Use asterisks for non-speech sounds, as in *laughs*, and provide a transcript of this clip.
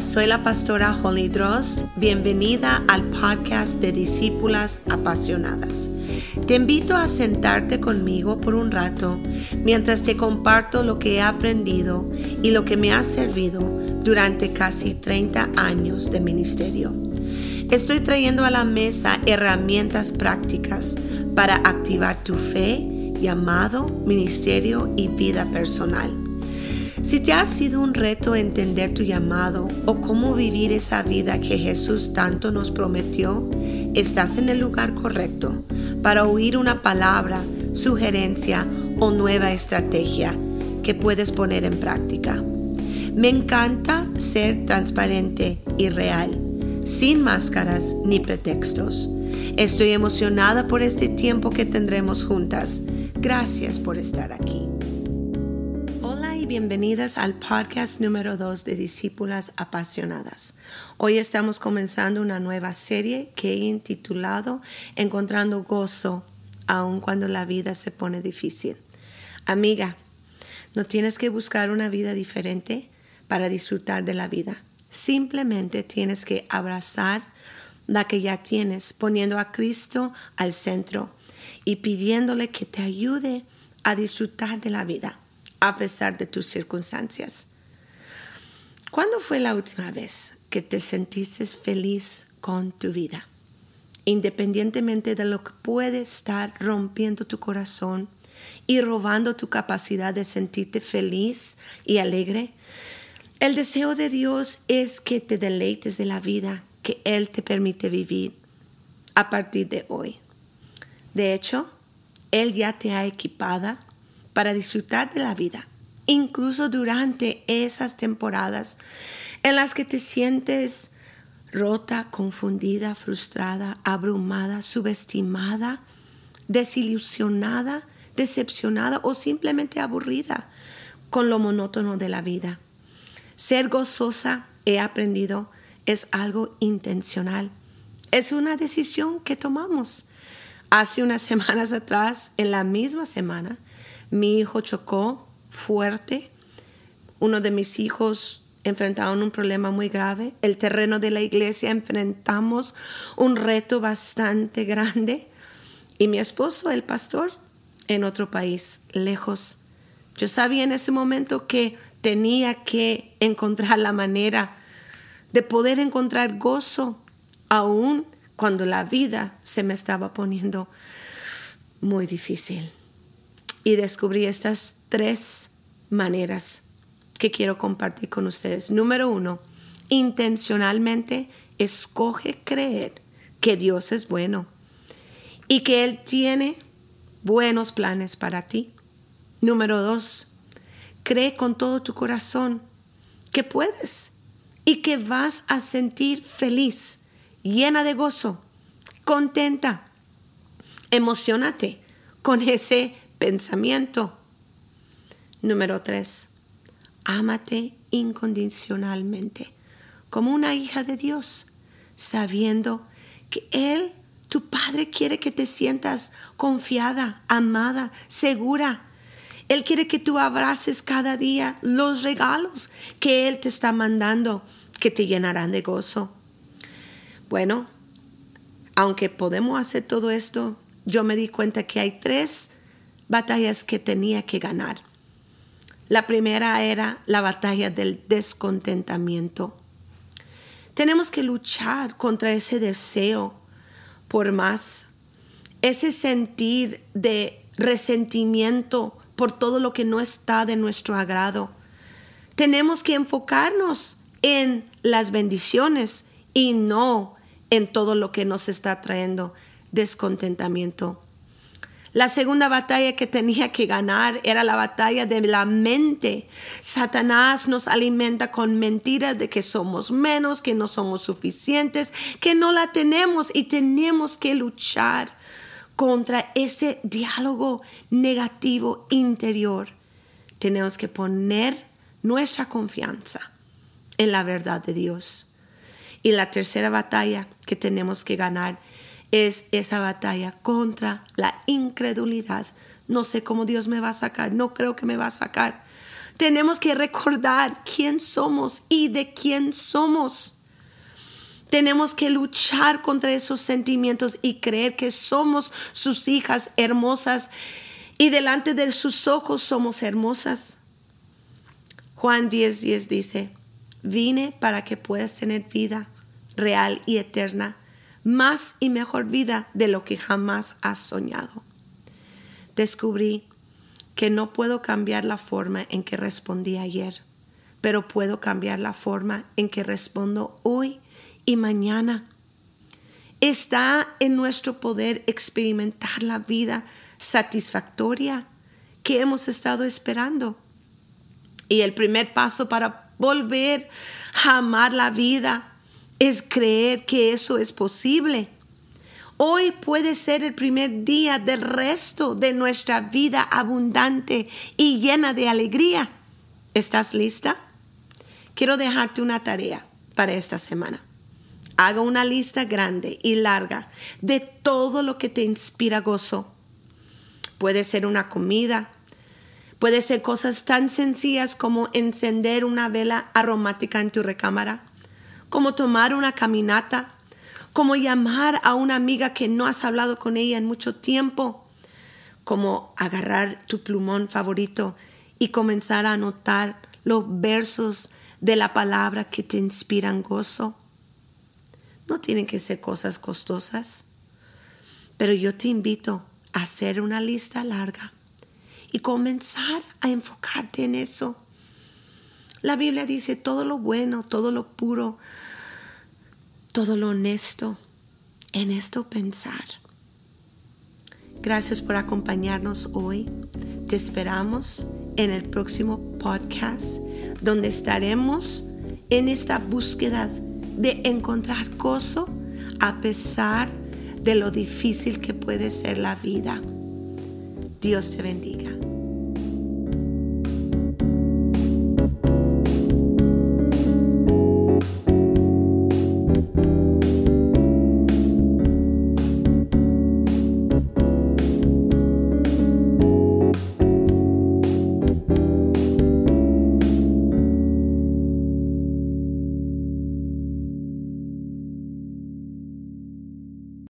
Soy la pastora Holly Drost. Bienvenida al podcast de Discípulas Apasionadas. Te invito a sentarte conmigo por un rato mientras te comparto lo que he aprendido y lo que me ha servido durante casi 30 años de ministerio. Estoy trayendo a la mesa herramientas prácticas para activar tu fe, llamado, ministerio y vida personal. Si te ha sido un reto entender tu llamado o cómo vivir esa vida que Jesús tanto nos prometió, estás en el lugar correcto para oír una palabra, sugerencia o nueva estrategia que puedes poner en práctica. Me encanta ser transparente y real, sin máscaras ni pretextos. Estoy emocionada por este tiempo que tendremos juntas. Gracias por estar aquí bienvenidas al podcast número 2 de Discípulas Apasionadas. Hoy estamos comenzando una nueva serie que he intitulado Encontrando gozo aun cuando la vida se pone difícil. Amiga, no tienes que buscar una vida diferente para disfrutar de la vida. Simplemente tienes que abrazar la que ya tienes, poniendo a Cristo al centro y pidiéndole que te ayude a disfrutar de la vida a pesar de tus circunstancias. ¿Cuándo fue la última vez que te sentiste feliz con tu vida? Independientemente de lo que puede estar rompiendo tu corazón y robando tu capacidad de sentirte feliz y alegre, el deseo de Dios es que te deleites de la vida que Él te permite vivir a partir de hoy. De hecho, Él ya te ha equipada para disfrutar de la vida, incluso durante esas temporadas en las que te sientes rota, confundida, frustrada, abrumada, subestimada, desilusionada, decepcionada o simplemente aburrida con lo monótono de la vida. Ser gozosa, he aprendido, es algo intencional. Es una decisión que tomamos. Hace unas *laughs* semanas atrás, en la misma semana, mi hijo chocó fuerte. Uno de mis hijos enfrentaba un problema muy grave. El terreno de la iglesia enfrentamos un reto bastante grande. Y mi esposo, el pastor, en otro país, lejos. Yo sabía en ese momento que tenía que encontrar la manera de poder encontrar gozo aún cuando la vida se me estaba poniendo muy difícil y descubrí estas tres maneras que quiero compartir con ustedes. Número uno, intencionalmente escoge creer que Dios es bueno y que Él tiene buenos planes para ti. Número dos, cree con todo tu corazón que puedes y que vas a sentir feliz, llena de gozo, contenta. Emocionate con ese pensamiento. Número tres, ámate incondicionalmente como una hija de Dios, sabiendo que Él, tu Padre, quiere que te sientas confiada, amada, segura. Él quiere que tú abraces cada día los regalos que Él te está mandando, que te llenarán de gozo. Bueno, aunque podemos hacer todo esto, yo me di cuenta que hay tres batallas que tenía que ganar. La primera era la batalla del descontentamiento. Tenemos que luchar contra ese deseo por más, ese sentir de resentimiento por todo lo que no está de nuestro agrado. Tenemos que enfocarnos en las bendiciones y no en todo lo que nos está trayendo descontentamiento. La segunda batalla que tenía que ganar era la batalla de la mente. Satanás nos alimenta con mentiras de que somos menos, que no somos suficientes, que no la tenemos y tenemos que luchar contra ese diálogo negativo interior. Tenemos que poner nuestra confianza en la verdad de Dios. Y la tercera batalla que tenemos que ganar es esa batalla contra la incredulidad. No sé cómo Dios me va a sacar, no creo que me va a sacar. Tenemos que recordar quién somos y de quién somos. Tenemos que luchar contra esos sentimientos y creer que somos sus hijas hermosas y delante de sus ojos somos hermosas. Juan 10:10 10 dice, vine para que puedas tener vida real y eterna, más y mejor vida de lo que jamás has soñado. Descubrí que no puedo cambiar la forma en que respondí ayer, pero puedo cambiar la forma en que respondo hoy y mañana. Está en nuestro poder experimentar la vida satisfactoria que hemos estado esperando. Y el primer paso para volver a amar la vida es creer que eso es posible. Hoy puede ser el primer día del resto de nuestra vida abundante y llena de alegría. ¿Estás lista? Quiero dejarte una tarea para esta semana. Haga una lista grande y larga de todo lo que te inspira gozo. Puede ser una comida, puede ser cosas tan sencillas como encender una vela aromática en tu recámara, como tomar una caminata, como llamar a una amiga que no has hablado con ella en mucho tiempo, como agarrar tu plumón favorito y comenzar a anotar los versos de la palabra que te inspiran gozo. No tienen que ser cosas costosas, pero yo te invito a hacer una lista larga y comenzar a enfocarte en eso. La Biblia dice todo lo bueno, todo lo puro, todo lo honesto, en esto pensar. Gracias por acompañarnos hoy. Te esperamos en el próximo podcast donde estaremos en esta búsqueda de encontrar gozo a pesar de lo difícil que puede ser la vida. Dios te bendiga.